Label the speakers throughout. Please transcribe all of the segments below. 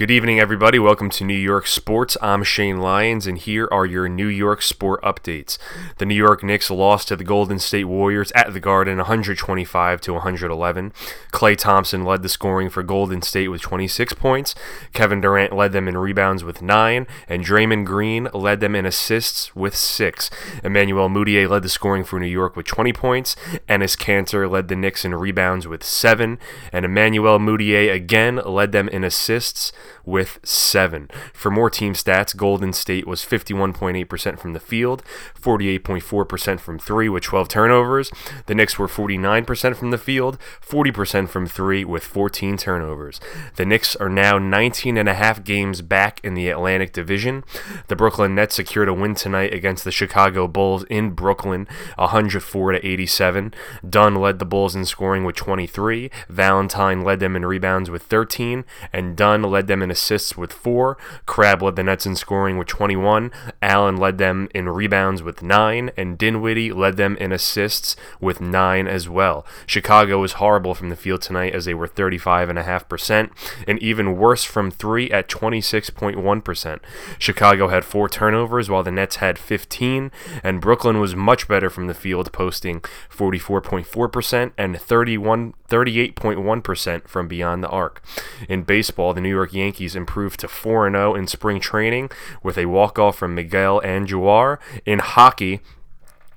Speaker 1: Good evening, everybody. Welcome to New York Sports. I'm Shane Lyons, and here are your New York sport updates. The New York Knicks lost to the Golden State Warriors at the Garden 125 to 111. Klay Thompson led the scoring for Golden State with 26 points. Kevin Durant led them in rebounds with 9, and Draymond Green led them in assists with 6. Emmanuel Mudiay led the scoring for New York with 20 points. Enes Kanter led the Knicks in rebounds with 7, and Emmanuel Mudiay again led them in assists with seven. For more team stats, Golden State was 51.8% from the field, 48.4% from three with 12 turnovers. The Knicks were 49% from the field, 40% from three with 14 turnovers. The Knicks are now 19 and a half games back in the Atlantic Division. The Brooklyn Nets secured a win tonight against the Chicago Bulls in Brooklyn, 104 to 87. Dunn led the Bulls in scoring with 23. Valentine led them in rebounds with 13, and Dunn led them in assists with four. Crabbe led the Nets in scoring with 21. Allen led them in rebounds with nine, and Dinwiddie led them in assists with nine as well. Chicago was horrible from the field tonight as they were 35.5%, and even worse from three at 26.1%. Chicago had four turnovers while the Nets had 15, and Brooklyn was much better from the field, posting 44.4% and 31, 38.1% from beyond the arc. In baseball, the New York Yankees improved to 4 0 in spring training with a walk off from Miguel Andujar. In hockey,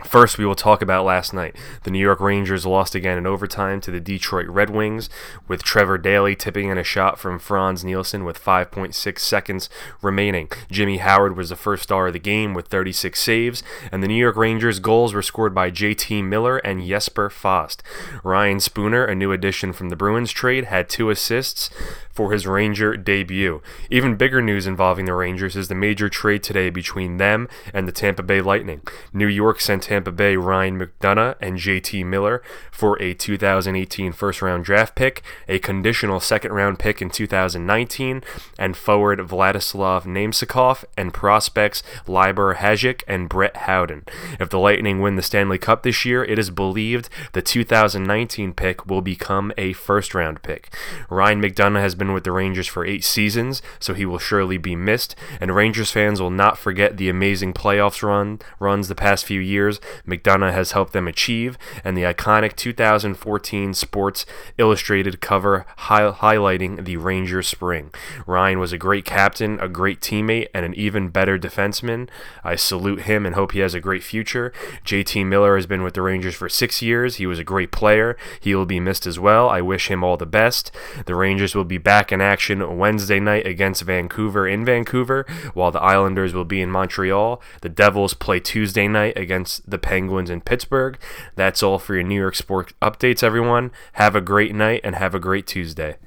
Speaker 1: First, we will talk about last night. The New York Rangers lost again in overtime to the Detroit Red Wings, with Trevor Daley tipping in a shot from Frans Nielsen with 5.6 seconds remaining. Jimmy Howard was the first star of the game with 36 saves, and the New York Rangers' goals were scored by JT Miller and Jesper Fast. Ryan Spooner, a new addition from the Bruins trade, had two assists for his Ranger debut. Even bigger news involving the Rangers is the major trade today between them and the Tampa Bay Lightning. New York sent Tampa Bay Ryan McDonagh and JT Miller for a 2018 first round draft pick, a conditional second round pick in 2019, and forward Vladislav Namestnikov and prospects Libor Hajek and Brett Howden. If the Lightning win the Stanley Cup this year, it is believed the 2019 pick will become a first round pick. Ryan McDonagh has been with the Rangers for eight seasons, so he will surely be missed. And Rangers fans will not forget the amazing playoffs run runs the past few years McDonagh has helped them achieve, and the iconic 2014 Sports Illustrated cover hi- highlighting the Ranger spring. Ryan was a great captain, a great teammate, and an even better defenseman. I salute him and hope he has a great future. JT Miller has been with the Rangers for six years. He was a great player. He will be missed as well. I wish him all the best. The Rangers will be back in action Wednesday night against Vancouver in Vancouver, while the Islanders will be in Montreal. The Devils play Tuesday night against the Penguins in Pittsburgh. That's all for your New York Sports updates, everyone. Have a great night and have a great Tuesday.